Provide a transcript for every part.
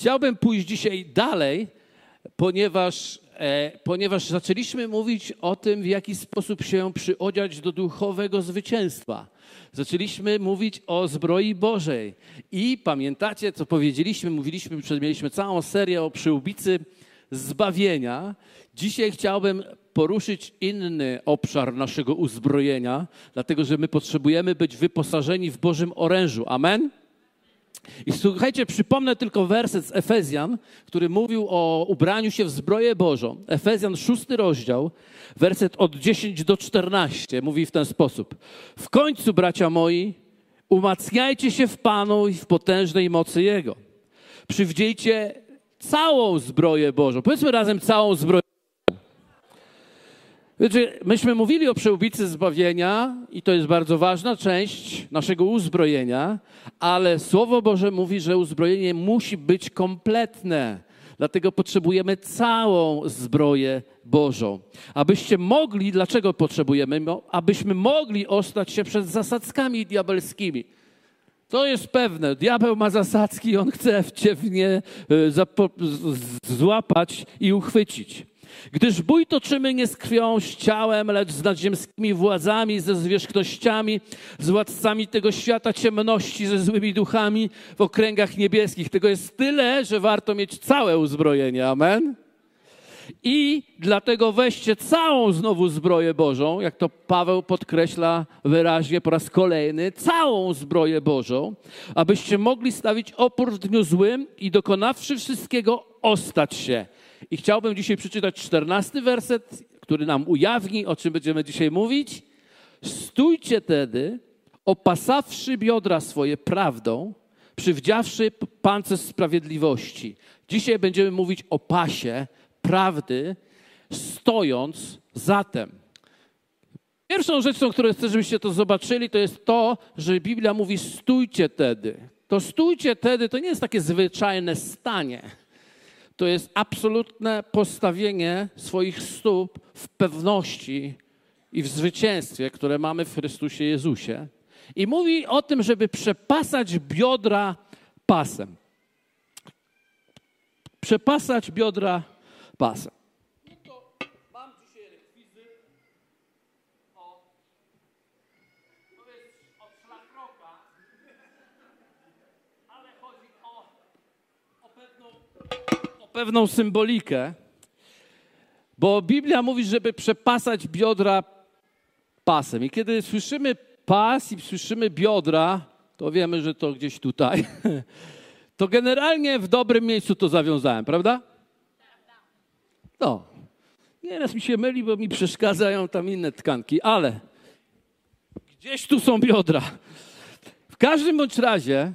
Chciałbym pójść dzisiaj dalej, ponieważ, e, ponieważ zaczęliśmy mówić o tym, w jaki sposób się przyodziać do duchowego zwycięstwa. Zaczęliśmy mówić o zbroi Bożej. I pamiętacie, co powiedzieliśmy? Mówiliśmy, mieliśmy całą serię o przyłbicy zbawienia. Dzisiaj chciałbym poruszyć inny obszar naszego uzbrojenia, dlatego że my potrzebujemy być wyposażeni w Bożym orężu. Amen? I słuchajcie, przypomnę tylko werset z Efezjan, który mówił o ubraniu się w zbroję Bożą. Efezjan, szósty rozdział, werset od 10 do 14, mówi w ten sposób. W końcu, bracia moi, umacniajcie się w Panu i w potężnej mocy Jego. Przywdziejcie całą zbroję Bożą. Powiedzmy razem całą zbroję Myśmy mówili o przełbicy zbawienia i to jest bardzo ważna część naszego uzbrojenia, ale Słowo Boże mówi, że uzbrojenie musi być kompletne. Dlatego potrzebujemy całą zbroję Bożą. Abyście mogli, dlaczego potrzebujemy? Abyśmy mogli ostać się przed zasadzkami diabelskimi. To jest pewne. Diabeł ma zasadzki, on chce cię w nie złapać i uchwycić. Gdyż bój toczymy nie z krwią, z ciałem, lecz z nadziemskimi władzami, ze zwierzchnościami, z władcami tego świata ciemności, ze złymi duchami w okręgach niebieskich. Tego jest tyle, że warto mieć całe uzbrojenie. Amen. I dlatego weźcie całą znowu zbroję Bożą, jak to Paweł podkreśla wyraźnie po raz kolejny, całą zbroję Bożą, abyście mogli stawić opór w dniu złym i dokonawszy wszystkiego, ostać się i chciałbym dzisiaj przeczytać czternasty werset, który nam ujawni, o czym będziemy dzisiaj mówić. Stójcie tedy, opasawszy biodra swoje prawdą, przywdziawszy pancerz sprawiedliwości. Dzisiaj będziemy mówić o pasie prawdy, stojąc zatem. Pierwszą rzeczą, którą chcę, żebyście to zobaczyli, to jest to, że Biblia mówi stójcie tedy. To stójcie tedy to nie jest takie zwyczajne stanie to jest absolutne postawienie swoich stóp w pewności i w zwycięstwie, które mamy w Chrystusie Jezusie. I mówi o tym, żeby przepasać biodra pasem. Przepasać biodra pasem. Pewną symbolikę, bo Biblia mówi, żeby przepasać biodra pasem. I kiedy słyszymy pas i słyszymy biodra, to wiemy, że to gdzieś tutaj. To generalnie w dobrym miejscu to zawiązałem, prawda? No. Nieraz mi się myli, bo mi przeszkadzają tam inne tkanki, ale gdzieś tu są biodra. W każdym bądź razie,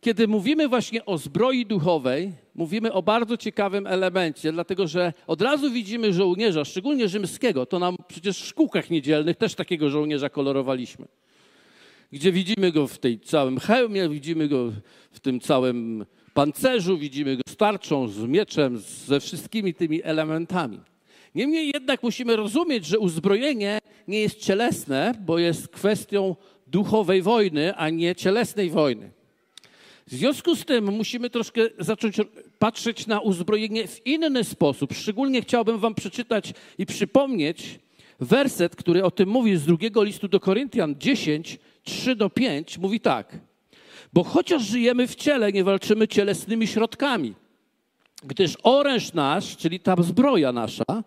kiedy mówimy właśnie o zbroi duchowej, mówimy o bardzo ciekawym elemencie, dlatego że od razu widzimy żołnierza, szczególnie rzymskiego. To nam przecież w szkółkach niedzielnych też takiego żołnierza kolorowaliśmy. Gdzie widzimy go w tej całym hełmie, widzimy go w tym całym pancerzu, widzimy go z tarczą, z mieczem, ze wszystkimi tymi elementami. Niemniej jednak musimy rozumieć, że uzbrojenie nie jest cielesne, bo jest kwestią duchowej wojny, a nie cielesnej wojny. W związku z tym musimy troszkę zacząć patrzeć na uzbrojenie w inny sposób. Szczególnie chciałbym Wam przeczytać i przypomnieć werset, który o tym mówi z drugiego listu do Koryntian 10, 3 do 5. Mówi tak. Bo chociaż żyjemy w ciele, nie walczymy cielesnymi środkami, gdyż oręż nasz, czyli ta zbroja nasza,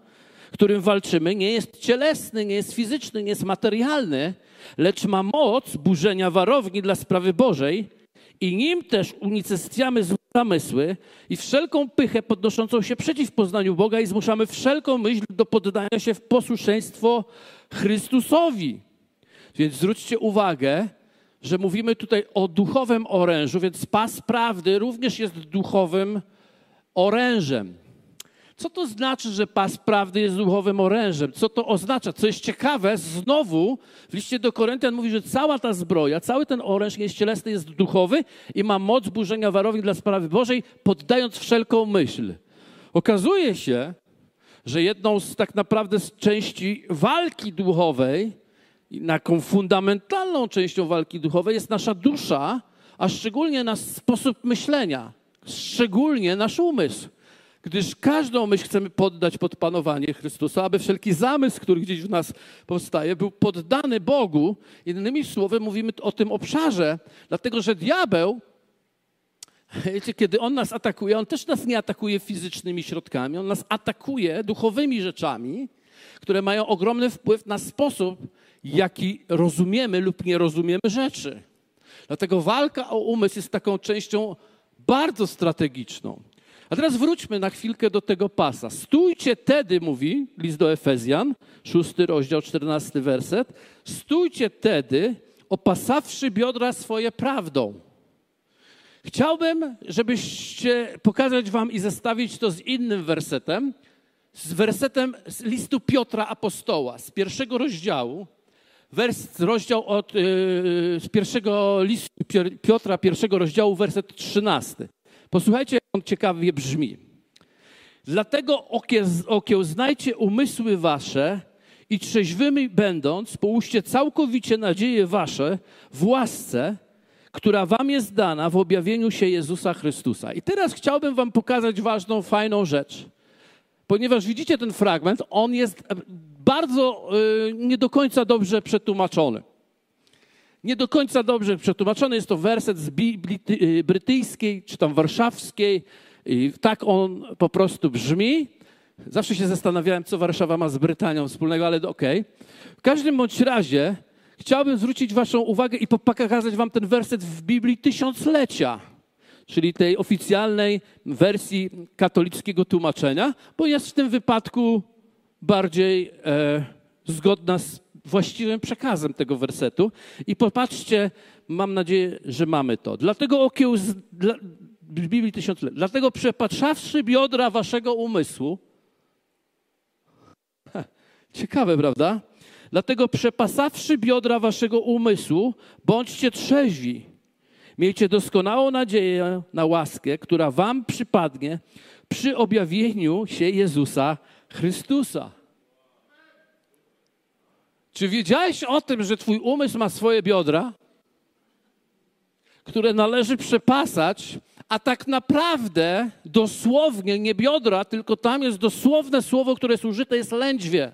którym walczymy, nie jest cielesny, nie jest fizyczny, nie jest materialny, lecz ma moc burzenia warowni dla sprawy Bożej i nim też unicestwiamy złe zamysły i wszelką pychę podnoszącą się przeciw poznaniu Boga i zmuszamy wszelką myśl do poddania się w posłuszeństwo Chrystusowi. Więc zwróćcie uwagę, że mówimy tutaj o duchowym orężu, więc pas prawdy również jest duchowym orężem. Co to znaczy, że pas prawdy jest duchowym orężem? Co to oznacza? Co jest ciekawe, znowu w liście do Koryntian mówi, że cała ta zbroja, cały ten oręż jest cielesny, jest duchowy i ma moc burzenia warowni dla sprawy Bożej, poddając wszelką myśl. Okazuje się, że jedną z tak naprawdę z części walki duchowej, taką fundamentalną częścią walki duchowej jest nasza dusza, a szczególnie nasz sposób myślenia szczególnie nasz umysł. Gdyż każdą myśl chcemy poddać pod panowanie Chrystusa, aby wszelki zamysł, który gdzieś w nas powstaje, był poddany Bogu. Innymi słowy, mówimy o tym obszarze, dlatego że diabeł, wiecie, kiedy on nas atakuje, on też nas nie atakuje fizycznymi środkami, on nas atakuje duchowymi rzeczami, które mają ogromny wpływ na sposób, jaki rozumiemy lub nie rozumiemy rzeczy. Dlatego walka o umysł jest taką częścią bardzo strategiczną. A teraz wróćmy na chwilkę do tego pasa. Stójcie tedy, mówi list do Efezjan, szósty rozdział, czternasty werset. Stójcie tedy, opasawszy biodra swoje prawdą. Chciałbym, żebyście pokazać wam i zestawić to z innym wersetem, z wersetem z listu Piotra Apostoła, z pierwszego rozdziału, wers, rozdział od, yy, z pierwszego listu Piotra, pierwszego rozdziału, werset trzynasty. Posłuchajcie, jak on ciekawie brzmi. Dlatego okiełznajcie umysły wasze i trzeźwymi będąc, połóżcie całkowicie nadzieje wasze w łasce, która wam jest dana w objawieniu się Jezusa Chrystusa. I teraz chciałbym wam pokazać ważną, fajną rzecz. Ponieważ widzicie ten fragment, on jest bardzo y, nie do końca dobrze przetłumaczony nie do końca dobrze przetłumaczony. Jest to werset z Biblii y, brytyjskiej, czy tam warszawskiej. I tak on po prostu brzmi. Zawsze się zastanawiałem, co Warszawa ma z Brytanią wspólnego, ale okej. Okay. W każdym bądź razie chciałbym zwrócić waszą uwagę i pokazać wam ten werset w Biblii tysiąclecia, czyli tej oficjalnej wersji katolickiego tłumaczenia, bo jest w tym wypadku bardziej e, zgodna z właściwym przekazem tego wersetu. I popatrzcie, mam nadzieję, że mamy to. Dlatego okieł z dla, Biblii tysiąclecia. Dlatego przepatrzawszy biodra waszego umysłu, ciekawe, prawda? Dlatego przepasawszy biodra waszego umysłu, bądźcie trzeźwi. Miejcie doskonałą nadzieję na łaskę, która wam przypadnie przy objawieniu się Jezusa Chrystusa. Czy wiedziałeś o tym, że Twój umysł ma swoje biodra, które należy przepasać, a tak naprawdę dosłownie nie biodra, tylko tam jest dosłowne słowo, które jest użyte, jest lędźwie.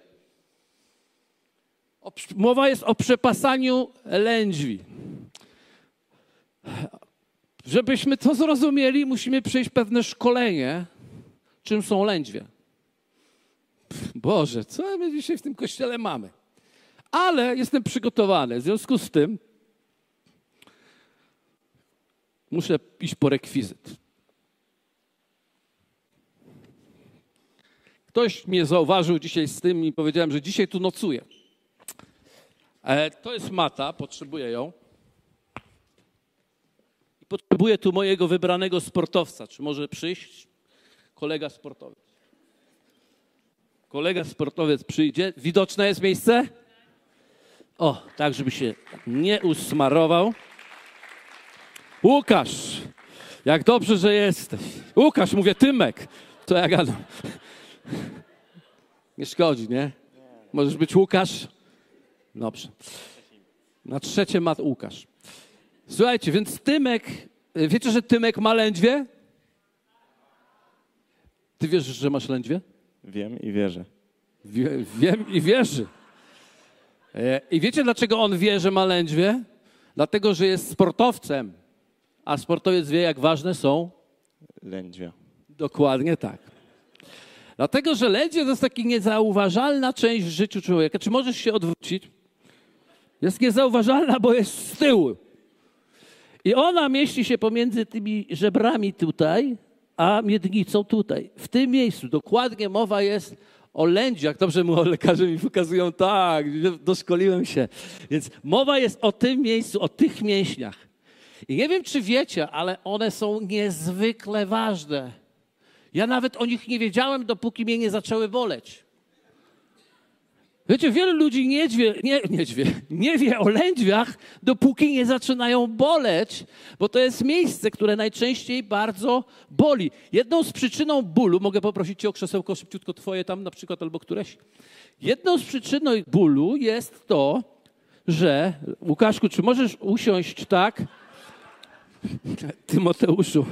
Mowa jest o przepasaniu lędźwi. Żebyśmy to zrozumieli, musimy przejść pewne szkolenie, czym są lędźwie. Boże, co my dzisiaj w tym kościele mamy? Ale jestem przygotowany. W związku z tym muszę iść po rekwizyt. Ktoś mnie zauważył dzisiaj z tym i powiedziałem, że dzisiaj tu nocuję. E, to jest mata, potrzebuję ją. Potrzebuję tu mojego wybranego sportowca. Czy może przyjść kolega sportowiec? Kolega sportowiec przyjdzie. Widoczne jest miejsce? O, tak, żeby się nie usmarował. Łukasz, jak dobrze, że jesteś. Łukasz, mówię Tymek. To ja gadam. Nie szkodzi, nie? Możesz być Łukasz? Dobrze. Na trzecie ma Łukasz. Słuchajcie, więc Tymek, wiecie, że Tymek ma lędźwie? Ty wiesz, że masz lędźwie? Wiem i wierzę. Wie, wiem i wierzy. E, I wiecie, dlaczego on wie, że ma lędźwie? Dlatego, że jest sportowcem, a sportowiec wie, jak ważne są lędźwia. Dokładnie tak. Dlatego, że lędźwie to jest taka niezauważalna część w życiu człowieka. Czy możesz się odwrócić? Jest niezauważalna, bo jest z tyłu. I ona mieści się pomiędzy tymi żebrami tutaj, a miednicą tutaj. W tym miejscu dokładnie mowa jest o lędziach. Dobrze mu lekarze mi pokazują, tak, doszkoliłem się. Więc mowa jest o tym miejscu, o tych mięśniach. I nie wiem, czy wiecie, ale one są niezwykle ważne. Ja nawet o nich nie wiedziałem, dopóki mnie nie zaczęły boleć. Wiecie, wielu ludzi nie, dźwie, nie, nie, dźwie, nie wie o lędźwiach, dopóki nie zaczynają boleć, bo to jest miejsce, które najczęściej bardzo boli. Jedną z przyczyną bólu, mogę poprosić cię o krzesełko szybciutko twoje tam na przykład albo któreś. Jedną z przyczyn bólu jest to, że, Łukaszku, czy możesz usiąść tak? Tymoteuszu,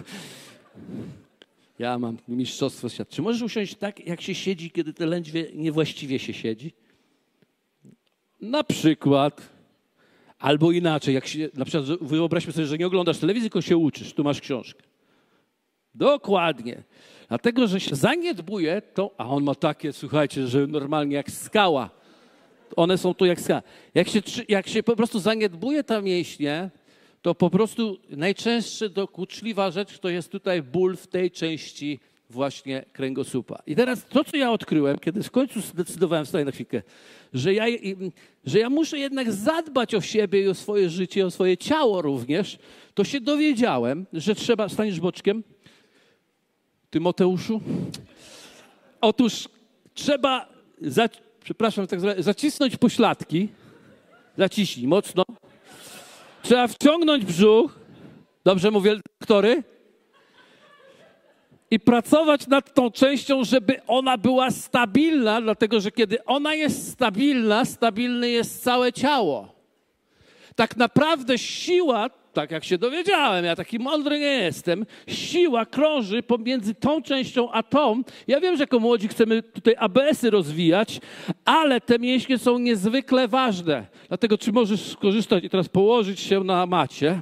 Ja mam mistrzostwo świata. Czy możesz usiąść tak, jak się siedzi, kiedy te lędźwie niewłaściwie się siedzi? Na przykład. Albo inaczej, jak się, na przykład wyobraźmy sobie, że nie oglądasz telewizji, tylko się uczysz, tu masz książkę. Dokładnie. Dlatego, że się zaniedbuje to, a on ma takie, słuchajcie, że normalnie jak skała. One są tu jak skała. Jak się, jak się po prostu zaniedbuje ta mięśnie, to po prostu najczęstsze dokuczliwa rzecz to jest tutaj ból w tej części właśnie kręgosłupa. I teraz to, co ja odkryłem, kiedy w końcu zdecydowałem, stać na chwilkę, że ja, że ja muszę jednak zadbać o siebie i o swoje życie, o swoje ciało również, to się dowiedziałem, że trzeba, staniesz boczkiem, Tymoteuszu? Otóż trzeba, za, przepraszam, tak zacisnąć pośladki, zaciśnij mocno, trzeba wciągnąć brzuch, dobrze mówię, doktory? I pracować nad tą częścią, żeby ona była stabilna, dlatego że kiedy ona jest stabilna, stabilne jest całe ciało. Tak naprawdę siła tak jak się dowiedziałem, ja taki mądry nie jestem, siła krąży pomiędzy tą częścią a tą. Ja wiem, że jako młodzi chcemy tutaj ABS-y rozwijać, ale te mięśnie są niezwykle ważne. Dlatego czy możesz skorzystać i teraz położyć się na macie?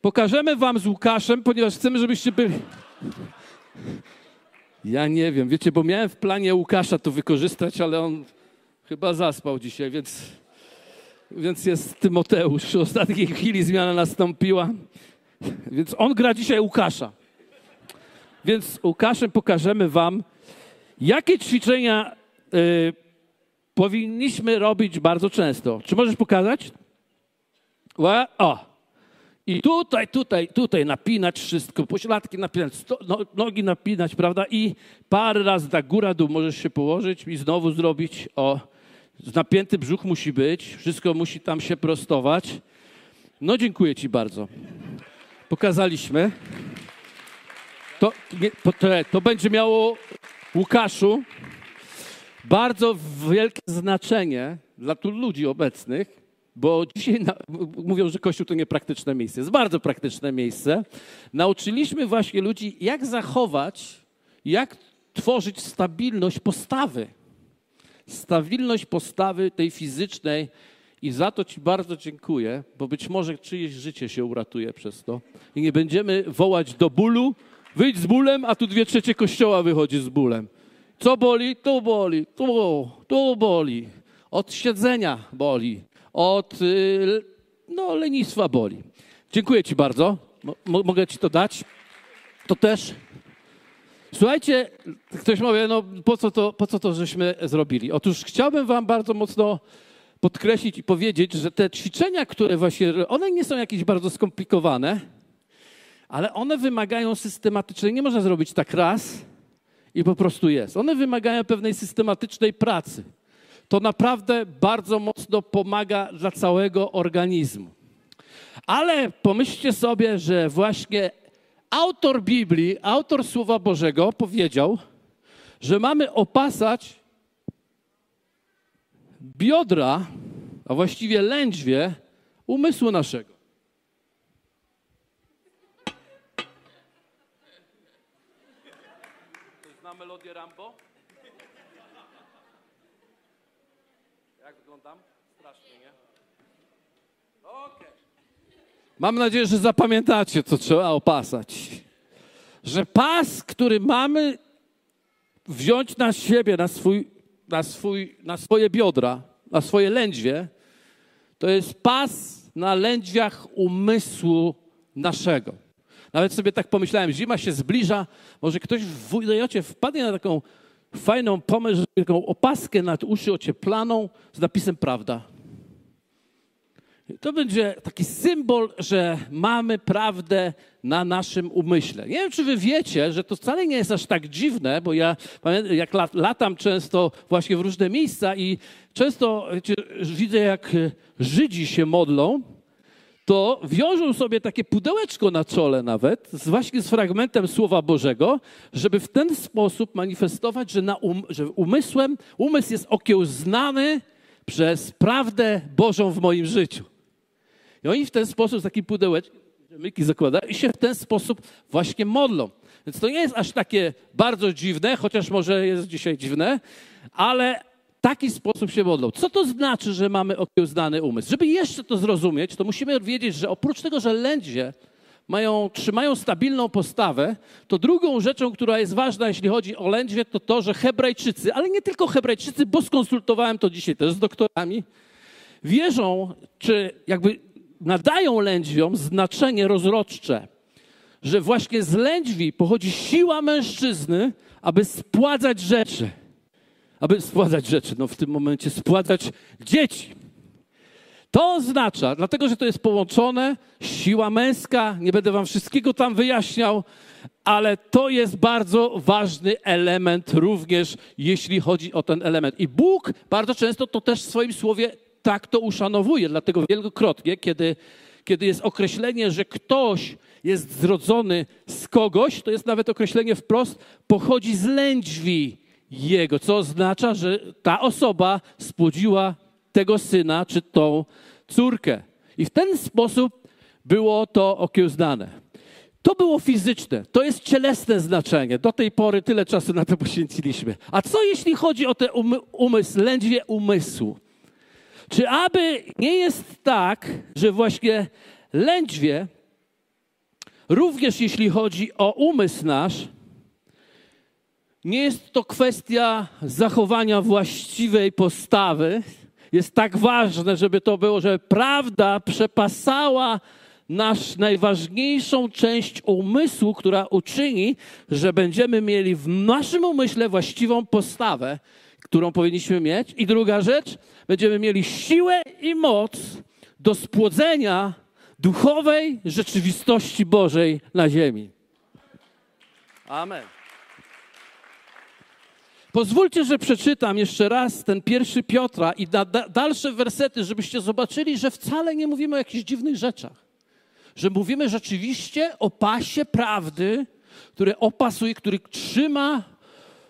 Pokażemy wam z Łukaszem, ponieważ chcemy, żebyście byli... Ja nie wiem, wiecie, bo miałem w planie Łukasza to wykorzystać, ale on chyba zaspał dzisiaj, więc więc jest Tymoteusz. W ostatniej chwili zmiana nastąpiła. Więc on gra dzisiaj Łukasza. Więc Łukaszem pokażemy wam, jakie ćwiczenia y, powinniśmy robić bardzo często. Czy możesz pokazać? O! I tutaj, tutaj, tutaj napinać wszystko, pośladki napinać, sto, no, nogi napinać, prawda? I parę razy tak góra, dół możesz się położyć i znowu zrobić. O, Napięty brzuch musi być, wszystko musi tam się prostować. No dziękuję Ci bardzo. Pokazaliśmy. To, to, to będzie miało Łukaszu bardzo wielkie znaczenie dla tu ludzi obecnych, bo dzisiaj na, mówią, że Kościół to niepraktyczne miejsce. Jest bardzo praktyczne miejsce. Nauczyliśmy właśnie ludzi, jak zachować, jak tworzyć stabilność postawy stabilność postawy tej fizycznej i za to Ci bardzo dziękuję, bo być może czyjeś życie się uratuje przez to. I nie będziemy wołać do bólu, wyjdź z bólem, a tu dwie trzecie kościoła wychodzi z bólem. Co boli? Tu boli, tu, tu boli. Od siedzenia boli, od y, no, lenistwa boli. Dziękuję Ci bardzo. mogę Ci to dać? To też Słuchajcie, ktoś mówi, no po co, to, po co to żeśmy zrobili? Otóż chciałbym wam bardzo mocno podkreślić i powiedzieć, że te ćwiczenia, które właśnie, one nie są jakieś bardzo skomplikowane, ale one wymagają systematycznej, nie można zrobić tak raz i po prostu jest. One wymagają pewnej systematycznej pracy. To naprawdę bardzo mocno pomaga dla całego organizmu. Ale pomyślcie sobie, że właśnie autor Biblii, autor Słowa Bożego powiedział, że mamy opasać biodra, a właściwie lędźwie umysłu naszego. Zna melodię Rambo? Jak wyglądam? Strasznie, nie? Okej. Okay. Mam nadzieję, że zapamiętacie, co trzeba opasać. Że pas, który mamy wziąć na siebie, na, swój, na, swój, na swoje biodra, na swoje lędźwie, to jest pas na lędźwiach umysłu naszego. Nawet sobie tak pomyślałem, zima się zbliża, może ktoś w WDJ wpadnie na taką fajną pomysł, taką opaskę nad uszy ocieplaną z napisem prawda. To będzie taki symbol, że mamy prawdę na naszym umyśle. Nie wiem, czy wy wiecie, że to wcale nie jest aż tak dziwne, bo ja jak latam często właśnie w różne miejsca i często widzę, jak Żydzi się modlą, to wiążą sobie takie pudełeczko na czole nawet, z właśnie z fragmentem Słowa Bożego, żeby w ten sposób manifestować, że, na um, że umysłem, umysł jest okiełznany przez prawdę Bożą w moim życiu. I oni w ten sposób, z takim pudełeczkiem, myki zakładają i się w ten sposób właśnie modlą. Więc to nie jest aż takie bardzo dziwne, chociaż może jest dzisiaj dziwne, ale taki sposób się modlą. Co to znaczy, że mamy okiełznany umysł? Żeby jeszcze to zrozumieć, to musimy wiedzieć, że oprócz tego, że lędzie mają, trzymają stabilną postawę, to drugą rzeczą, która jest ważna, jeśli chodzi o lędźwie, to to, że Hebrajczycy, ale nie tylko Hebrajczycy, bo skonsultowałem to dzisiaj też z doktorami, wierzą, czy jakby nadają lędźwiom znaczenie rozrodcze, że właśnie z lędźwi pochodzi siła mężczyzny, aby spładzać rzeczy. Aby spładzać rzeczy, no w tym momencie spładzać dzieci. To oznacza, dlatego że to jest połączone, siła męska, nie będę wam wszystkiego tam wyjaśniał, ale to jest bardzo ważny element również, jeśli chodzi o ten element. I Bóg bardzo często to też w swoim słowie tak to uszanowuje, dlatego wielokrotnie, kiedy, kiedy jest określenie, że ktoś jest zrodzony z kogoś, to jest nawet określenie wprost, pochodzi z lędźwi jego, co oznacza, że ta osoba spłodziła tego syna czy tą córkę. I w ten sposób było to okiełznane. To było fizyczne, to jest cielesne znaczenie. Do tej pory tyle czasu na to poświęciliśmy. A co jeśli chodzi o ten umysł, lędźwie umysłu? Czy aby nie jest tak, że właśnie lędźwie, również jeśli chodzi o umysł nasz, nie jest to kwestia zachowania właściwej postawy. Jest tak ważne, żeby to było, żeby prawda przepasała nasz najważniejszą część umysłu, która uczyni, że będziemy mieli w naszym umyśle właściwą postawę, którą powinniśmy mieć. I druga rzecz, będziemy mieli siłę i moc do spłodzenia duchowej rzeczywistości Bożej na ziemi. Amen. Pozwólcie, że przeczytam jeszcze raz ten pierwszy Piotra i da, da, dalsze wersety, żebyście zobaczyli, że wcale nie mówimy o jakichś dziwnych rzeczach. Że mówimy rzeczywiście o pasie prawdy, który opasuje, który trzyma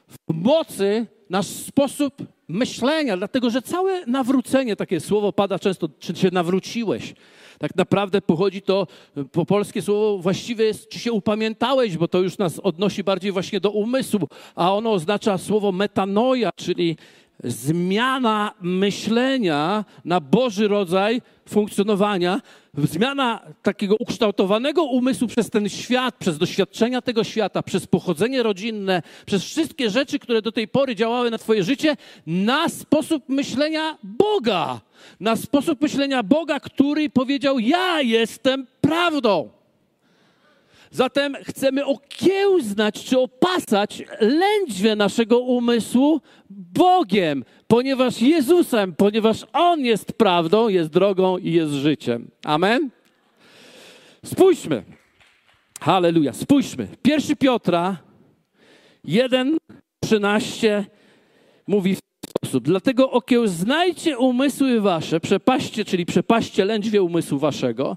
w mocy nasz sposób myślenia, dlatego że całe nawrócenie, takie słowo pada często, czy się nawróciłeś. Tak naprawdę pochodzi to, po polskie słowo właściwie jest, czy się upamiętałeś, bo to już nas odnosi bardziej właśnie do umysłu, a ono oznacza słowo metanoja, czyli zmiana myślenia na Boży rodzaj funkcjonowania, zmiana takiego ukształtowanego umysłu przez ten świat, przez doświadczenia tego świata, przez pochodzenie rodzinne, przez wszystkie rzeczy, które do tej pory działały na Twoje życie, na sposób myślenia Boga. Na sposób myślenia Boga, który powiedział: Ja jestem prawdą. Zatem chcemy okiełznać czy opasać lędźwie naszego umysłu Bogiem, ponieważ Jezusem, ponieważ On jest prawdą, jest drogą i jest życiem. Amen? Spójrzmy. Halleluja. Spójrzmy. Pierwszy Piotra 1:13 mówi w ten sposób. Dlatego okiełznajcie umysły wasze, przepaście, czyli przepaście lędźwie umysłu waszego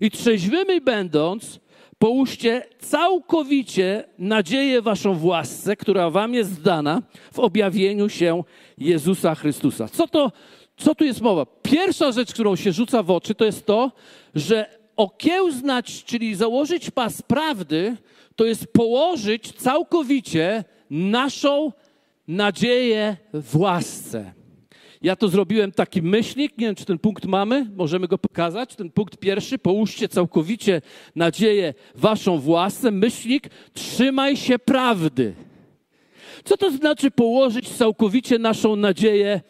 i trzeźwymi będąc, Połóżcie całkowicie nadzieję waszą w łasce, która wam jest dana w objawieniu się Jezusa Chrystusa. Co to, co tu jest mowa? Pierwsza rzecz, którą się rzuca w oczy, to jest to, że okiełznać, czyli założyć pas prawdy, to jest położyć całkowicie naszą nadzieję w łasce. Ja to zrobiłem taki myślnik, nie wiem, czy ten punkt mamy, możemy go pokazać. Ten punkt pierwszy, połóżcie całkowicie nadzieję waszą własną. Myślnik, trzymaj się prawdy. Co to znaczy położyć całkowicie naszą nadzieję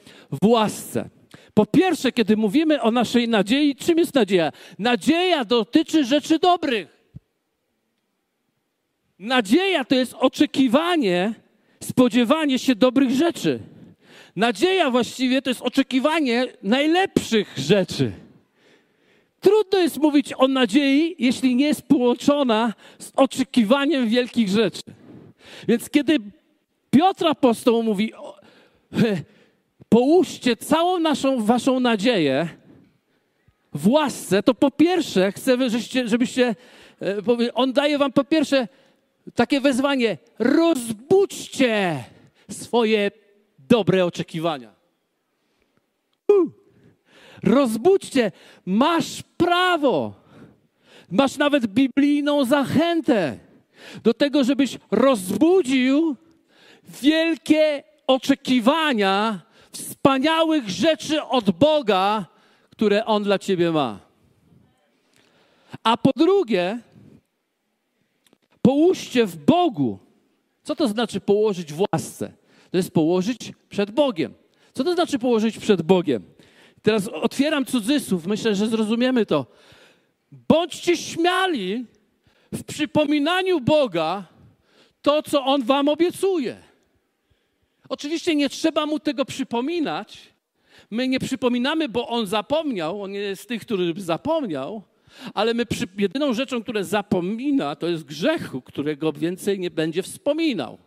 w łasce? Po pierwsze, kiedy mówimy o naszej nadziei, czym jest nadzieja? Nadzieja dotyczy rzeczy dobrych. Nadzieja to jest oczekiwanie, spodziewanie się dobrych rzeczy. Nadzieja właściwie to jest oczekiwanie najlepszych rzeczy. Trudno jest mówić o nadziei, jeśli nie jest połączona z oczekiwaniem wielkich rzeczy. Więc kiedy Piotr apostoł mówi, połóżcie całą naszą waszą nadzieję w łasce, to po pierwsze chcę, żebyście, żebyście on daje wam po pierwsze takie wezwanie, rozbudźcie swoje dobre oczekiwania. Uh. Rozbudźcie, masz prawo. Masz nawet biblijną zachętę. do tego, żebyś rozbudził wielkie oczekiwania wspaniałych rzeczy od Boga, które On dla ciebie ma. A po drugie, połóżcie w Bogu. Co to znaczy położyć w łasce? To jest położyć przed Bogiem. Co to znaczy położyć przed Bogiem? Teraz otwieram cudzysłów, myślę, że zrozumiemy to. Bądźcie śmiali w przypominaniu Boga to, co On Wam obiecuje. Oczywiście nie trzeba Mu tego przypominać. My nie przypominamy, bo On zapomniał. On nie jest tych, który zapomniał. Ale my przy, jedyną rzeczą, która zapomina, to jest grzechu, którego więcej nie będzie wspominał.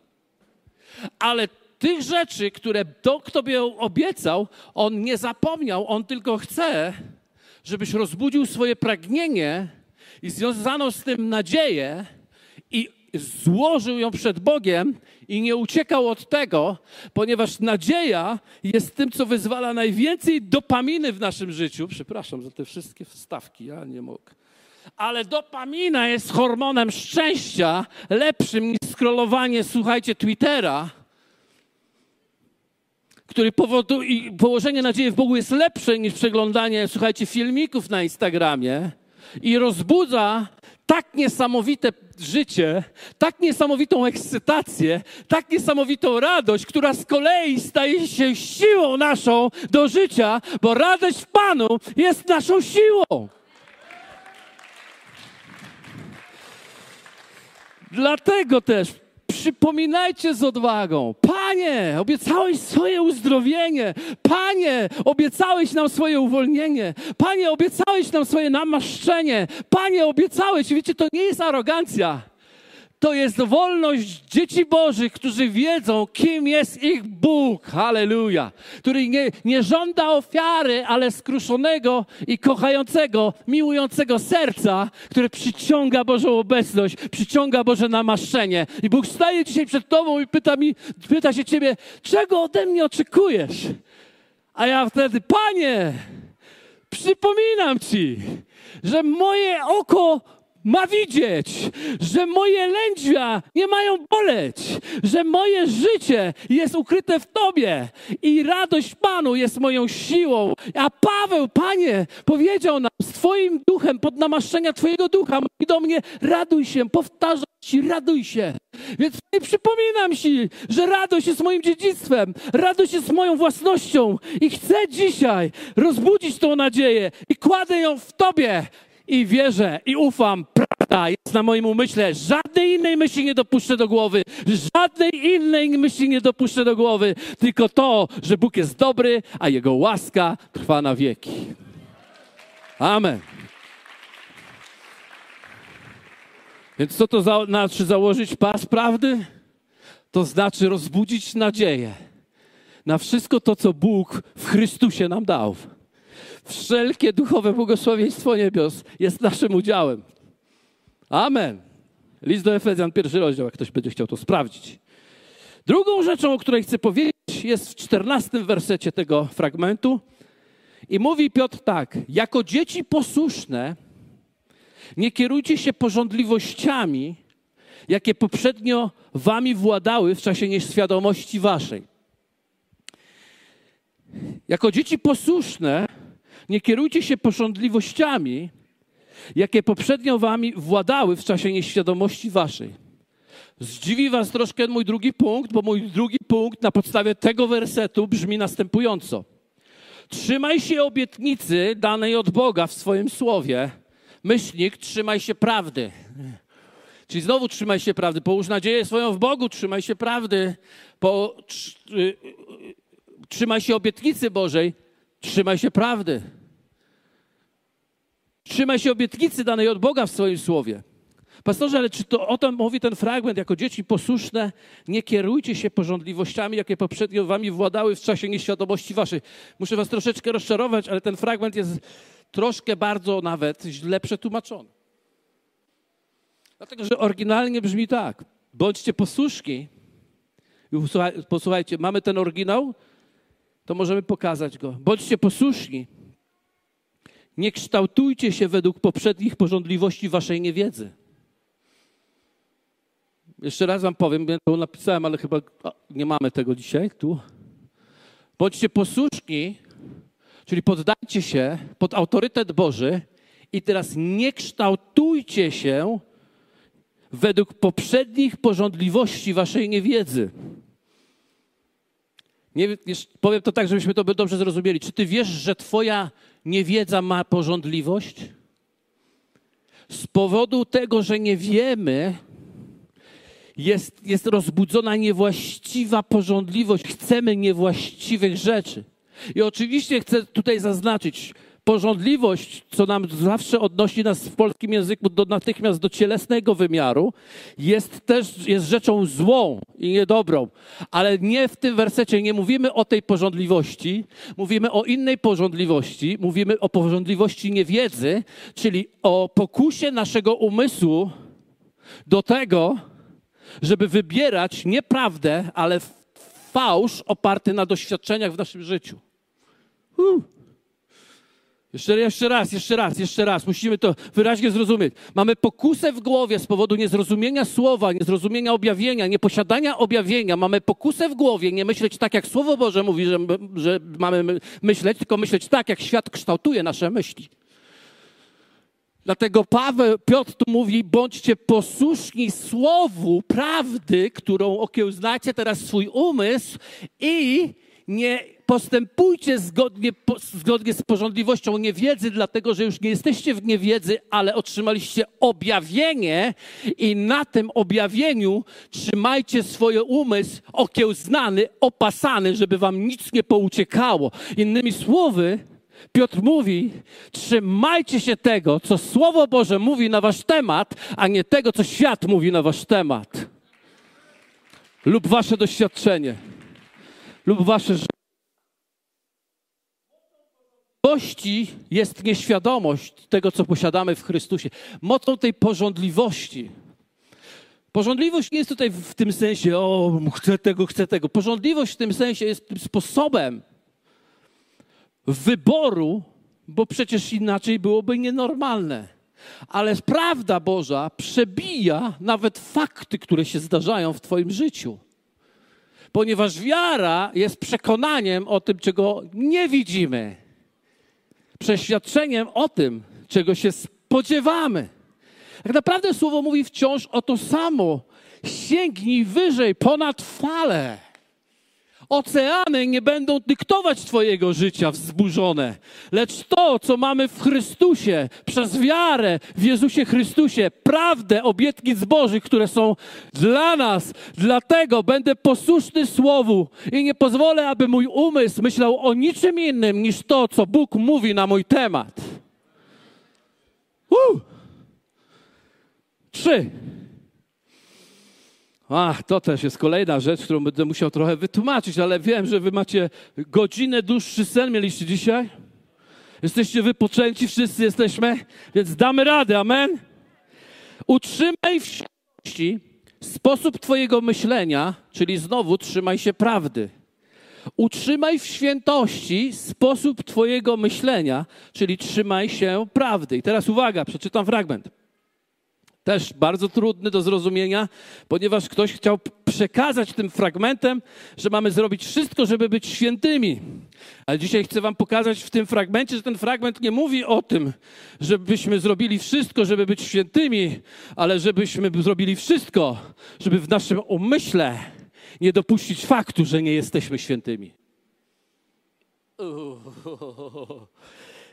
Ale tych rzeczy, które Bóg Tobie obiecał, On nie zapomniał, On tylko chce, żebyś rozbudził swoje pragnienie i związaną z tym nadzieję i złożył ją przed Bogiem i nie uciekał od tego, ponieważ nadzieja jest tym, co wyzwala najwięcej dopaminy w naszym życiu. Przepraszam za te wszystkie wstawki, ja nie mogę. Ale dopamina jest hormonem szczęścia lepszym niż scrollowanie, słuchajcie, Twittera który powoduje, położenie nadziei w Bogu jest lepsze niż przeglądanie, słuchajcie, filmików na Instagramie i rozbudza tak niesamowite życie, tak niesamowitą ekscytację, tak niesamowitą radość, która z kolei staje się siłą naszą do życia, bo radość w Panu jest naszą siłą. Dlatego też przypominajcie z odwagą. Panie, obiecałeś swoje uzdrowienie. Panie, obiecałeś nam swoje uwolnienie. Panie, obiecałeś nam swoje namaszczenie. Panie, obiecałeś. Wiecie, to nie jest arogancja to jest wolność dzieci Bożych, którzy wiedzą, kim jest ich Bóg. Halleluja. Który nie, nie żąda ofiary, ale skruszonego i kochającego, miłującego serca, które przyciąga Bożą obecność, przyciąga Boże namaszczenie. I Bóg staje dzisiaj przed Tobą i pyta, mi, pyta się Ciebie, czego ode mnie oczekujesz? A ja wtedy, Panie, przypominam Ci, że moje oko ma widzieć, że moje lędźwia nie mają boleć, że moje życie jest ukryte w Tobie i radość Panu jest moją siłą. A Paweł, Panie, powiedział nam z Twoim duchem, pod namaszczenia Twojego ducha, mówi do mnie, raduj się, powtarzam Ci, raduj się. Więc przypominam Ci, że radość jest moim dziedzictwem, radość jest moją własnością i chcę dzisiaj rozbudzić tą nadzieję i kładę ją w Tobie, i wierzę i ufam, prawda jest na moim umyśle. Żadnej innej myśli nie dopuszczę do głowy. Żadnej innej myśli nie dopuszczę do głowy. Tylko to, że Bóg jest dobry, a Jego łaska trwa na wieki. Amen. Więc co to znaczy założyć pas prawdy? To znaczy rozbudzić nadzieję na wszystko to, co Bóg w Chrystusie nam dał wszelkie duchowe błogosławieństwo niebios jest naszym udziałem. Amen. List do Efezjan, pierwszy rozdział, jak ktoś będzie chciał to sprawdzić. Drugą rzeczą, o której chcę powiedzieć, jest w czternastym wersecie tego fragmentu. I mówi Piotr tak: Jako dzieci posłuszne, nie kierujcie się porządliwościami, jakie poprzednio wami władały w czasie nieświadomości waszej. Jako dzieci posłuszne, nie kierujcie się pożądliwościami, jakie poprzednio wami władały w czasie nieświadomości waszej. Zdziwi was troszkę mój drugi punkt, bo mój drugi punkt na podstawie tego wersetu brzmi następująco. Trzymaj się obietnicy danej od Boga w swoim słowie. Myślnik, trzymaj się prawdy. Czyli znowu trzymaj się prawdy. Połóż nadzieję swoją w Bogu, trzymaj się prawdy. Po, y, y, trzymaj się obietnicy Bożej, Trzymaj się prawdy. Trzymaj się obietnicy danej od Boga w swoim słowie. Pastorze, ale czy to o tym mówi ten fragment? Jako dzieci posłuszne, nie kierujcie się porządliwościami, jakie poprzednio wami władały w czasie nieświadomości waszej. Muszę was troszeczkę rozczarować, ale ten fragment jest troszkę bardzo nawet źle przetłumaczony. Dlatego, że oryginalnie brzmi tak. Bądźcie posłuszni. Posłuchajcie, mamy ten oryginał, to możemy pokazać go. Bądźcie posłuszni. Nie kształtujcie się według poprzednich porządliwości waszej niewiedzy. Jeszcze raz wam powiem, ja to napisałem, ale chyba nie mamy tego dzisiaj tu. Bądźcie posłuszni, czyli poddajcie się pod autorytet Boży i teraz nie kształtujcie się według poprzednich porządliwości waszej niewiedzy. Nie, powiem to tak, żebyśmy to dobrze zrozumieli. Czy ty wiesz, że twoja niewiedza ma porządliwość? Z powodu tego, że nie wiemy, jest, jest rozbudzona niewłaściwa porządliwość. Chcemy niewłaściwych rzeczy. I oczywiście chcę tutaj zaznaczyć, porządliwość, co nam zawsze odnosi nas w polskim języku do, natychmiast do cielesnego wymiaru, jest też jest rzeczą złą i niedobrą. Ale nie w tym wersecie nie mówimy o tej porządliwości, mówimy o innej porządliwości, mówimy o porządliwości niewiedzy, czyli o pokusie naszego umysłu do tego, żeby wybierać nieprawdę, ale fałsz oparty na doświadczeniach w naszym życiu. Uh. Jeszcze, jeszcze raz, jeszcze raz, jeszcze raz. Musimy to wyraźnie zrozumieć. Mamy pokusę w głowie z powodu niezrozumienia słowa, niezrozumienia objawienia, nieposiadania objawienia. Mamy pokusę w głowie, nie myśleć tak, jak Słowo Boże mówi, że, że mamy myśleć, tylko myśleć tak, jak świat kształtuje nasze myśli. Dlatego Paweł, Piotr tu mówi, bądźcie posłuszni słowu prawdy, którą okiełznacie teraz swój umysł i nie postępujcie zgodnie, zgodnie z porządliwością niewiedzy, dlatego że już nie jesteście w niewiedzy, ale otrzymaliście objawienie i na tym objawieniu trzymajcie swoje umysł okiełznany, opasany, żeby wam nic nie pouciekało. Innymi słowy, Piotr mówi: trzymajcie się tego, co Słowo Boże mówi na wasz temat, a nie tego, co świat mówi na wasz temat. Lub wasze doświadczenie, lub wasze życie. Jest nieświadomość tego, co posiadamy w Chrystusie. Mocą tej porządliwości. Porządliwość nie jest tutaj w tym sensie, o, chcę tego, chcę tego. Porządliwość w tym sensie jest tym sposobem, wyboru, bo przecież inaczej byłoby nienormalne. Ale prawda Boża przebija nawet fakty, które się zdarzają w Twoim życiu. Ponieważ wiara jest przekonaniem o tym, czego nie widzimy, przeświadczeniem o tym, czego się spodziewamy. Tak naprawdę słowo mówi wciąż o to samo. Sięgnij wyżej, ponad fale. Oceany nie będą dyktować Twojego życia wzburzone, lecz to, co mamy w Chrystusie, przez wiarę w Jezusie Chrystusie, prawdę obietnic Bożych, które są dla nas. Dlatego będę posłuszny Słowu i nie pozwolę, aby mój umysł myślał o niczym innym niż to, co Bóg mówi na mój temat. Uh! Trzy. Ach, to też jest kolejna rzecz, którą będę musiał trochę wytłumaczyć, ale wiem, że wy macie godzinę dłuższy sen mieliście dzisiaj. Jesteście wypoczęci, wszyscy jesteśmy, więc damy radę, amen? Utrzymaj w świętości sposób twojego myślenia, czyli znowu trzymaj się prawdy. Utrzymaj w świętości sposób twojego myślenia, czyli trzymaj się prawdy. I teraz uwaga, przeczytam fragment. Też bardzo trudny do zrozumienia, ponieważ ktoś chciał przekazać tym fragmentem, że mamy zrobić wszystko, żeby być świętymi. Ale dzisiaj chcę Wam pokazać w tym fragmencie, że ten fragment nie mówi o tym, żebyśmy zrobili wszystko, żeby być świętymi, ale żebyśmy zrobili wszystko, żeby w naszym umyśle nie dopuścić faktu, że nie jesteśmy świętymi.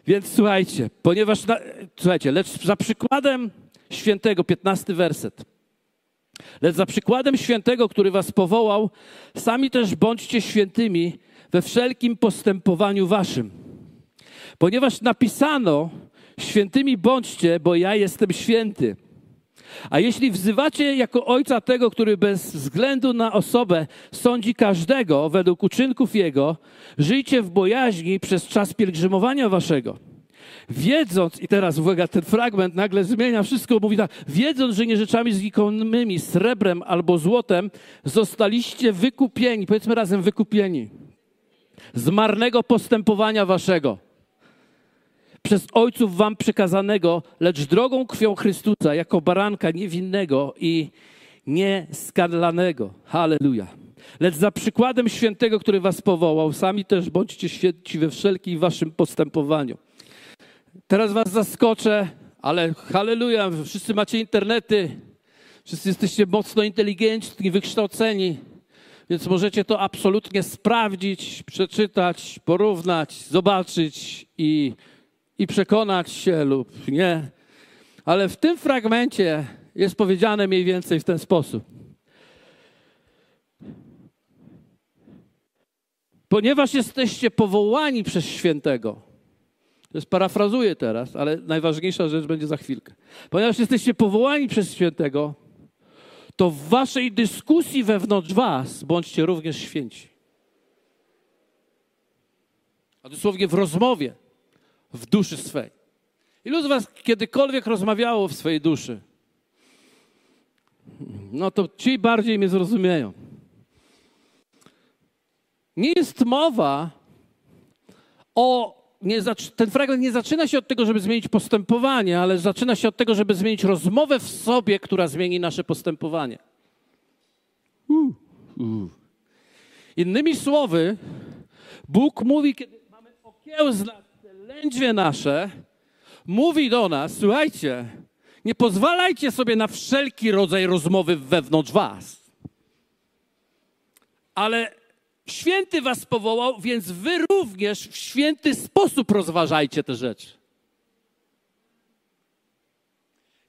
Więc słuchajcie, ponieważ, na, słuchajcie, lecz za przykładem świętego, 15 werset. Lecz za przykładem świętego, który was powołał, sami też bądźcie świętymi we wszelkim postępowaniu waszym. Ponieważ napisano, świętymi bądźcie, bo ja jestem święty. A jeśli wzywacie jako ojca tego, który bez względu na osobę sądzi każdego według uczynków jego, żyjcie w bojaźni przez czas pielgrzymowania waszego wiedząc, i teraz uwaga, ten fragment nagle zmienia wszystko, mówi tak, wiedząc, że nie rzeczami znikomymi, srebrem albo złotem, zostaliście wykupieni, powiedzmy razem wykupieni, z marnego postępowania waszego, przez ojców wam przekazanego, lecz drogą krwią Chrystusa, jako baranka niewinnego i nieskadlanego. Halleluja. Lecz za przykładem świętego, który was powołał, sami też bądźcie święci we wszelkim waszym postępowaniu. Teraz was zaskoczę, ale halleluja, wszyscy macie internety, wszyscy jesteście mocno inteligentni, wykształceni, więc możecie to absolutnie sprawdzić, przeczytać, porównać, zobaczyć i, i przekonać się lub nie. Ale w tym fragmencie jest powiedziane mniej więcej w ten sposób. Ponieważ jesteście powołani przez świętego, jest parafrazuję teraz, ale najważniejsza rzecz będzie za chwilkę. Ponieważ jesteście powołani przez świętego, to w waszej dyskusji wewnątrz was bądźcie również święci. A dosłownie w rozmowie w duszy swej. Ilu z was kiedykolwiek rozmawiało w swojej duszy? No to ci bardziej mnie zrozumieją. Nie jest mowa o. Nie, ten fragment nie zaczyna się od tego, żeby zmienić postępowanie, ale zaczyna się od tego, żeby zmienić rozmowę w sobie, która zmieni nasze postępowanie. Uh, uh. Innymi słowy, Bóg mówi, kiedy mamy okiełznać te lędźwie nasze, mówi do nas, słuchajcie, nie pozwalajcie sobie na wszelki rodzaj rozmowy wewnątrz was. Ale święty was powołał, więc wy również w święty sposób rozważajcie te rzeczy.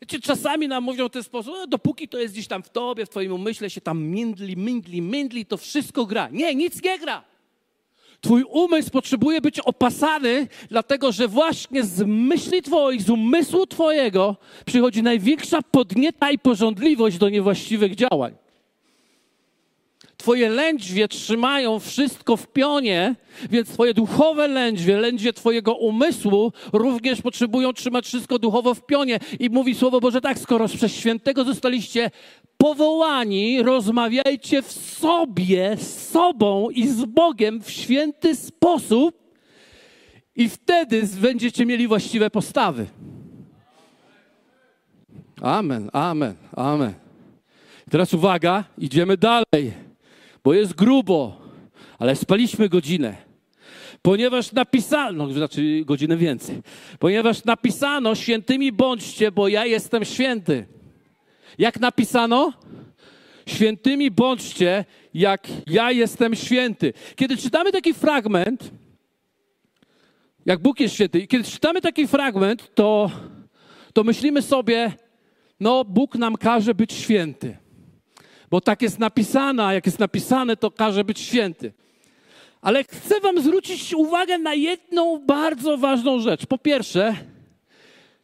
Wiecie, czasami nam mówią w ten sposób, no, dopóki to jest gdzieś tam w tobie, w twoim umyśle się tam mindli, mindli, mindli, to wszystko gra. Nie, nic nie gra. Twój umysł potrzebuje być opasany, dlatego że właśnie z myśli Twoich, z umysłu Twojego przychodzi największa podnieta i porządliwość do niewłaściwych działań. Twoje lędźwie trzymają wszystko w pionie, więc Twoje duchowe lędźwie, lędźwie Twojego umysłu również potrzebują trzymać wszystko duchowo w pionie. I mówi Słowo Boże tak, skoro przez świętego zostaliście powołani, rozmawiajcie w sobie, z sobą i z Bogiem w święty sposób, i wtedy będziecie mieli właściwe postawy. Amen, amen, amen. Teraz uwaga, idziemy dalej, bo jest grubo, ale spaliśmy godzinę. Ponieważ napisano, no, znaczy godzinę więcej, ponieważ napisano, świętymi bądźcie, bo ja jestem święty. Jak napisano? Świętymi bądźcie, jak ja jestem święty. Kiedy czytamy taki fragment, jak Bóg jest święty, kiedy czytamy taki fragment, to, to myślimy sobie, no Bóg nam każe być święty. Bo tak jest napisane, a jak jest napisane, to każe być święty. Ale chcę Wam zwrócić uwagę na jedną bardzo ważną rzecz. Po pierwsze,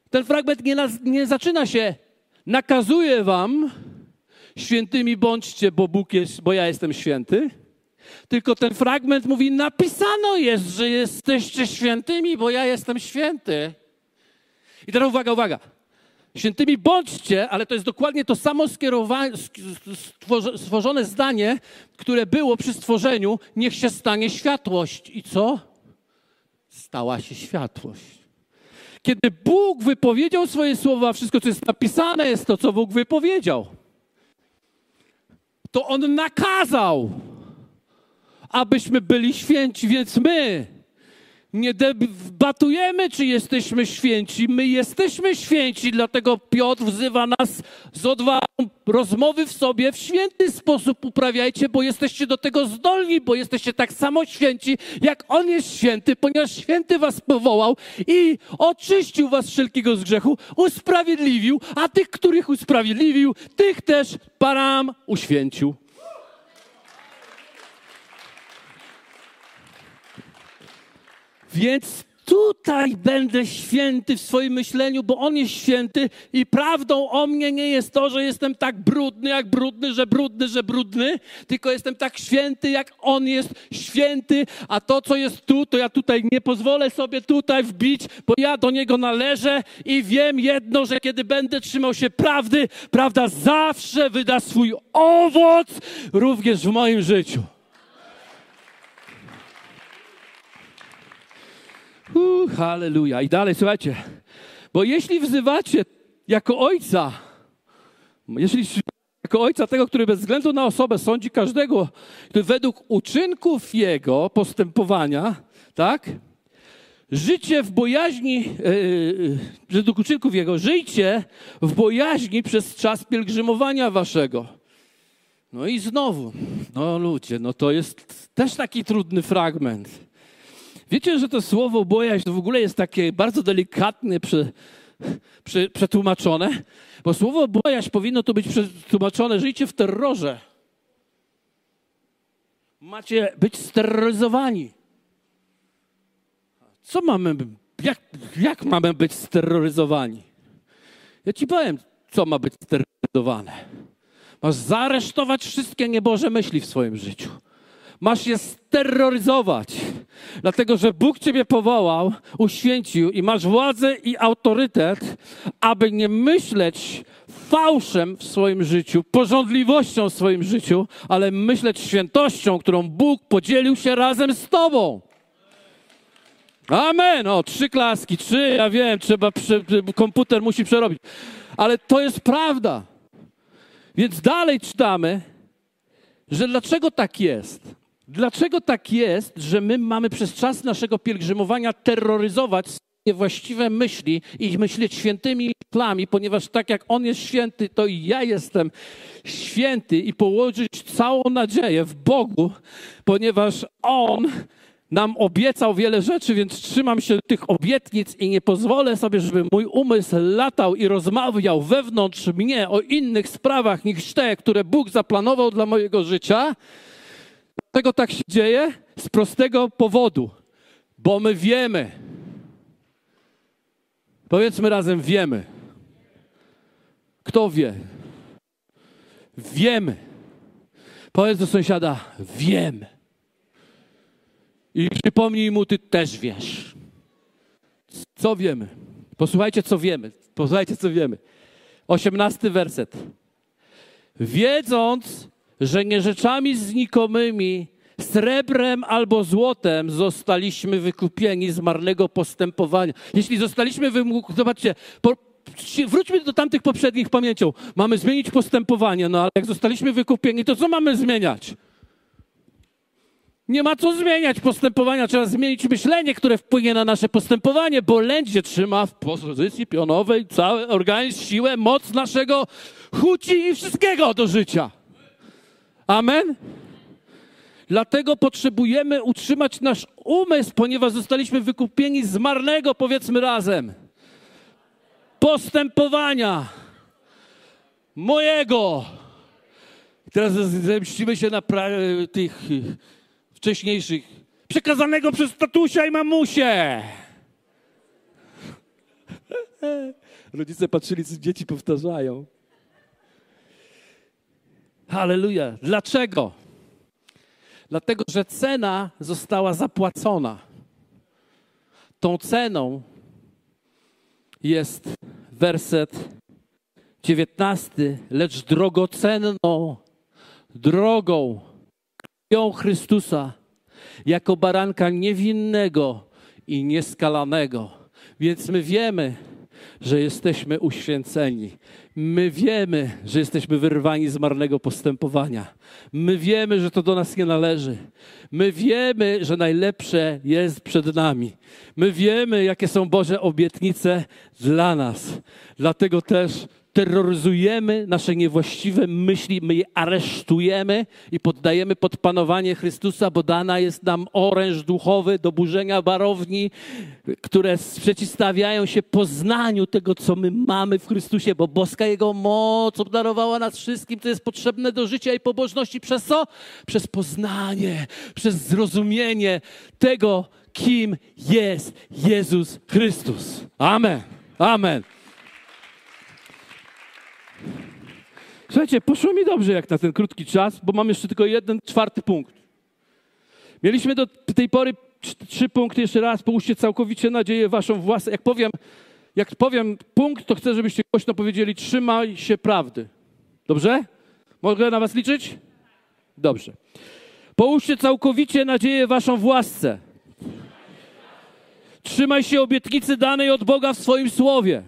ten fragment nie, nie zaczyna się nakazuję wam, świętymi bądźcie, bo Bóg jest, bo ja jestem święty. Tylko ten fragment mówi, napisano jest, że jesteście świętymi, bo ja jestem święty. I teraz uwaga, uwaga. Świętymi bądźcie, ale to jest dokładnie to samo stworzone zdanie, które było przy stworzeniu. Niech się stanie światłość. I co? Stała się światłość. Kiedy Bóg wypowiedział swoje słowa, wszystko, co jest napisane, jest to, co Bóg wypowiedział. To On nakazał, abyśmy byli święci, więc my nie debatujemy, czy jesteśmy święci. My jesteśmy święci, dlatego Piotr wzywa nas z odwagą rozmowy w sobie w święty sposób uprawiajcie, bo jesteście do tego zdolni, bo jesteście tak samo święci, jak On jest święty, ponieważ święty was powołał i oczyścił was wszelkiego z grzechu, usprawiedliwił, a tych, których usprawiedliwił, tych też Param uświęcił. Więc tutaj będę święty w swoim myśleniu, bo On jest święty i prawdą o mnie nie jest to, że jestem tak brudny, jak brudny, że brudny, że brudny, tylko jestem tak święty, jak On jest święty, a to, co jest tu, to ja tutaj nie pozwolę sobie tutaj wbić, bo ja do Niego należę i wiem jedno, że kiedy będę trzymał się prawdy, prawda zawsze wyda swój owoc również w moim życiu. Uh, halleluja. I dalej, słuchajcie, bo jeśli wzywacie jako ojca, jeśli jako ojca tego, który bez względu na osobę sądzi każdego, który według uczynków jego postępowania, tak? Życie w bojaźni, yy, według uczynków jego, żyjcie w bojaźni przez czas pielgrzymowania waszego. No i znowu, no ludzie, no to jest też taki trudny fragment. Wiecie, że to słowo bojaźń w ogóle jest takie bardzo delikatnie prze, prze, przetłumaczone? Bo słowo bojaźń powinno to być przetłumaczone, żyjcie w terrorze. Macie być steroryzowani. Co mamy, jak, jak mamy być steroryzowani? Ja ci powiem, co ma być steroryzowane. Masz zaaresztować wszystkie nieboże myśli w swoim życiu. Masz je steroryzować, dlatego że Bóg Ciebie powołał, uświęcił i masz władzę i autorytet, aby nie myśleć fałszem w swoim życiu, porządliwością w swoim życiu, ale myśleć świętością, którą Bóg podzielił się razem z Tobą. Amen. O, trzy klaski, trzy, ja wiem, trzeba, komputer musi przerobić. Ale to jest prawda. Więc dalej czytamy, że dlaczego tak jest? Dlaczego tak jest, że my mamy przez czas naszego pielgrzymowania terroryzować niewłaściwe myśli i myśleć świętymi myślami, ponieważ tak jak On jest święty, to i ja jestem święty i położyć całą nadzieję w Bogu, ponieważ On nam obiecał wiele rzeczy, więc trzymam się tych obietnic i nie pozwolę sobie, żeby mój umysł latał i rozmawiał wewnątrz mnie o innych sprawach niż te, które Bóg zaplanował dla mojego życia. Dlaczego tak się dzieje? Z prostego powodu, bo my wiemy. Powiedzmy razem, wiemy. Kto wie? Wiemy. Powiedz do sąsiada, wiem. I przypomnij mu, ty też wiesz. Co wiemy? Posłuchajcie, co wiemy. Posłuchajcie, co wiemy. Osiemnasty werset. Wiedząc, że nie rzeczami znikomymi, srebrem albo złotem zostaliśmy wykupieni z marnego postępowania. Jeśli zostaliśmy wymóg, zobaczcie, po, wróćmy do tamtych poprzednich pamięcią. Mamy zmienić postępowanie, no ale jak zostaliśmy wykupieni, to co mamy zmieniać? Nie ma co zmieniać postępowania, trzeba zmienić myślenie, które wpłynie na nasze postępowanie, bo lędzie trzyma w pozycji pionowej cały organizm, siłę, moc naszego chuci i wszystkiego do życia. Amen? Dlatego potrzebujemy utrzymać nasz umysł, ponieważ zostaliśmy wykupieni z marnego, powiedzmy razem, postępowania mojego. Teraz zemścimy się na pra- tych wcześniejszych, przekazanego przez tatusia i mamusię. Rodzice patrzyli, co dzieci powtarzają. Halleluja. Dlaczego? Dlatego, że cena została zapłacona. Tą ceną jest werset 19. Lecz drogocenną drogą krwią Chrystusa jako baranka niewinnego i nieskalanego. Więc my wiemy, że jesteśmy uświęceni. My wiemy, że jesteśmy wyrwani z marnego postępowania. My wiemy, że to do nas nie należy. My wiemy, że najlepsze jest przed nami. My wiemy, jakie są Boże obietnice dla nas. Dlatego też terroryzujemy nasze niewłaściwe myśli, my je aresztujemy i poddajemy pod panowanie Chrystusa, bo dana jest nam oręż duchowy do burzenia barowni, które przeciwstawiają się poznaniu tego, co my mamy w Chrystusie, bo boska Jego moc obdarowała nas wszystkim, co jest potrzebne do życia i pobożności. Przez co? Przez poznanie, przez zrozumienie tego, kim jest Jezus Chrystus. Amen. Amen. Słuchajcie, poszło mi dobrze jak na ten krótki czas, bo mam jeszcze tylko jeden czwarty punkt. Mieliśmy do tej pory trzy punkty. Jeszcze raz, połóżcie całkowicie nadzieję waszą własną. Jak powiem, jak powiem punkt, to chcę, żebyście głośno powiedzieli trzymaj się prawdy. Dobrze? Mogę na was liczyć? Dobrze. Połóżcie całkowicie nadzieję waszą w łasce. Trzymaj się obietnicy danej od Boga w swoim słowie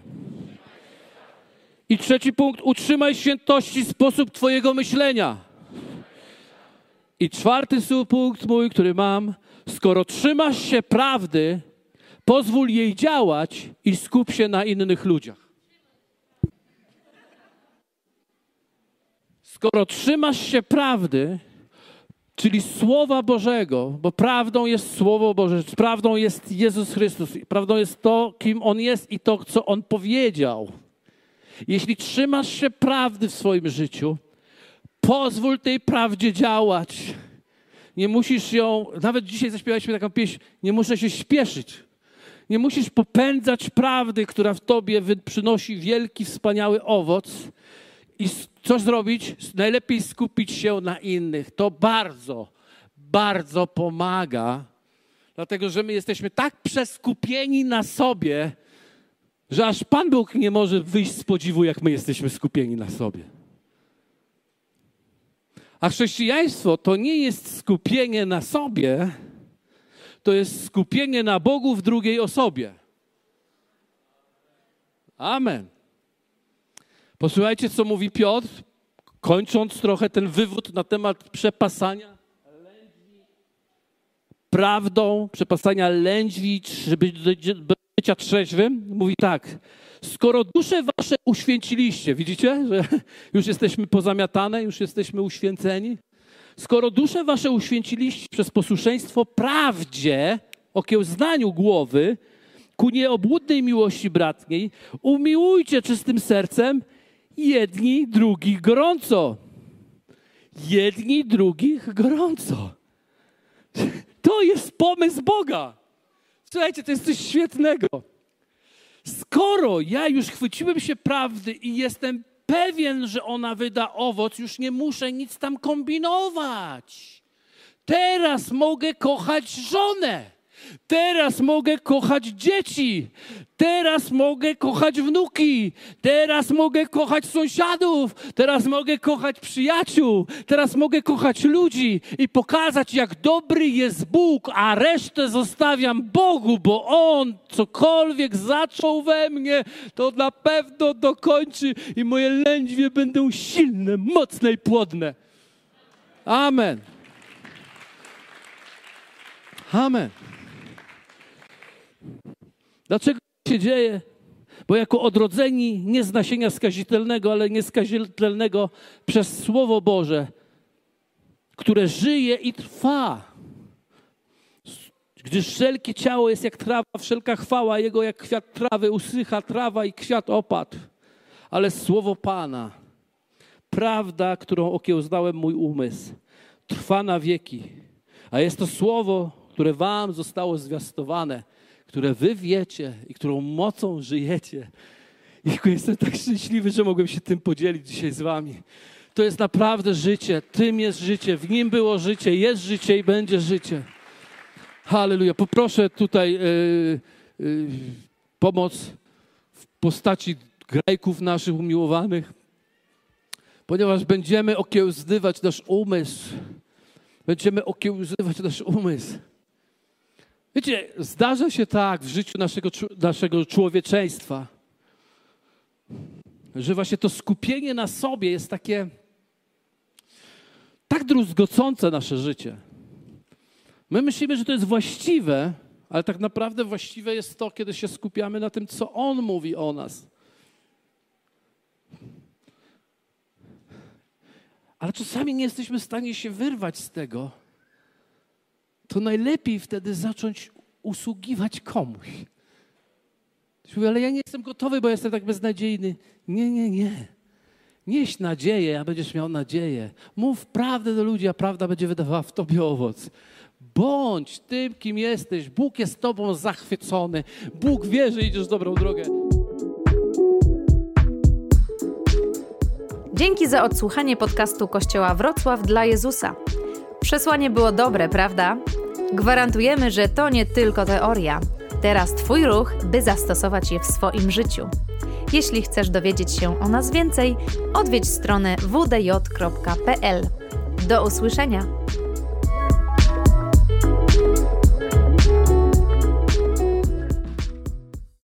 I trzeci punkt, utrzymaj świętości sposób Twojego myślenia. I czwarty punkt mój, który mam, skoro trzymasz się prawdy, pozwól jej działać i skup się na innych ludziach. Skoro trzymasz się prawdy, czyli Słowa Bożego, bo prawdą jest Słowo Boże, prawdą jest Jezus Chrystus, prawdą jest to, kim On jest i to, co On powiedział. Jeśli trzymasz się prawdy w swoim życiu, pozwól tej prawdzie działać. Nie musisz ją, nawet dzisiaj zaśpiewaliśmy taką pieśń, nie muszę się śpieszyć. Nie musisz popędzać prawdy, która w tobie przynosi wielki, wspaniały owoc. I co zrobić? Najlepiej skupić się na innych. To bardzo, bardzo pomaga, dlatego że my jesteśmy tak przeskupieni na sobie, że aż Pan Bóg nie może wyjść z podziwu, jak my jesteśmy skupieni na sobie. A chrześcijaństwo to nie jest skupienie na sobie, to jest skupienie na Bogu w drugiej osobie. Amen. Posłuchajcie, co mówi Piotr, kończąc trochę ten wywód na temat przepasania prawdą, przepasania lędźwi, żeby bycia trzeźwym. Mówi tak, skoro dusze wasze uświęciliście, widzicie, że już jesteśmy pozamiatane, już jesteśmy uświęceni, skoro dusze wasze uświęciliście przez posłuszeństwo prawdzie, okiełznaniu głowy, ku nieobłudnej miłości bratniej, umiłujcie czystym sercem jedni drugich gorąco. Jedni drugich gorąco. To jest pomysł Boga. Słuchajcie, to jest coś świetnego. Skoro ja już chwyciłem się prawdy i jestem pewien, że ona wyda owoc, już nie muszę nic tam kombinować. Teraz mogę kochać żonę. Teraz mogę kochać dzieci. Teraz mogę kochać wnuki. Teraz mogę kochać sąsiadów. Teraz mogę kochać przyjaciół. Teraz mogę kochać ludzi i pokazać, jak dobry jest Bóg, a resztę zostawiam Bogu, bo On cokolwiek zaczął we mnie, to na pewno dokończy i moje lędźwie będą silne, mocne i płodne. Amen. Amen. Dlaczego się dzieje? Bo jako odrodzeni nie z nasienia skazitelnego, ale nieskazitelnego przez Słowo Boże, które żyje i trwa. Gdyż wszelkie ciało jest jak trawa, wszelka chwała Jego jak kwiat trawy, usycha trawa i kwiat opadł. Ale Słowo Pana, prawda, którą okiełznałem mój umysł, trwa na wieki. A jest to Słowo, które Wam zostało zwiastowane które wy wiecie i którą mocą żyjecie. I jestem tak szczęśliwy, że mogłem się tym podzielić dzisiaj z wami. To jest naprawdę życie. Tym jest życie. W nim było życie, jest życie i będzie życie. Halleluja. Poproszę tutaj yy, yy, pomoc w postaci grajków naszych umiłowanych, ponieważ będziemy okiełzdywać nasz umysł. Będziemy okiełzywać nasz umysł. Wiecie, zdarza się tak w życiu naszego, naszego człowieczeństwa, że właśnie to skupienie na sobie jest takie tak druzgocące nasze życie. My myślimy, że to jest właściwe, ale tak naprawdę właściwe jest to, kiedy się skupiamy na tym, co On mówi o nas. Ale czasami nie jesteśmy w stanie się wyrwać z tego, to najlepiej wtedy zacząć usługiwać komuś. Ktoś mówi, ale ja nie jestem gotowy, bo jestem tak beznadziejny. Nie, nie, nie. Nieś nadzieję, a będziesz miał nadzieję. Mów prawdę do ludzi, a prawda będzie wydawała w tobie owoc. Bądź tym, kim jesteś. Bóg jest tobą zachwycony. Bóg wie, że idziesz dobrą drogę. Dzięki za odsłuchanie podcastu Kościoła Wrocław dla Jezusa. Przesłanie było dobre, prawda? Gwarantujemy, że to nie tylko teoria. Teraz Twój ruch, by zastosować je w swoim życiu. Jeśli chcesz dowiedzieć się o nas więcej, odwiedź stronę wdj.pl. Do usłyszenia!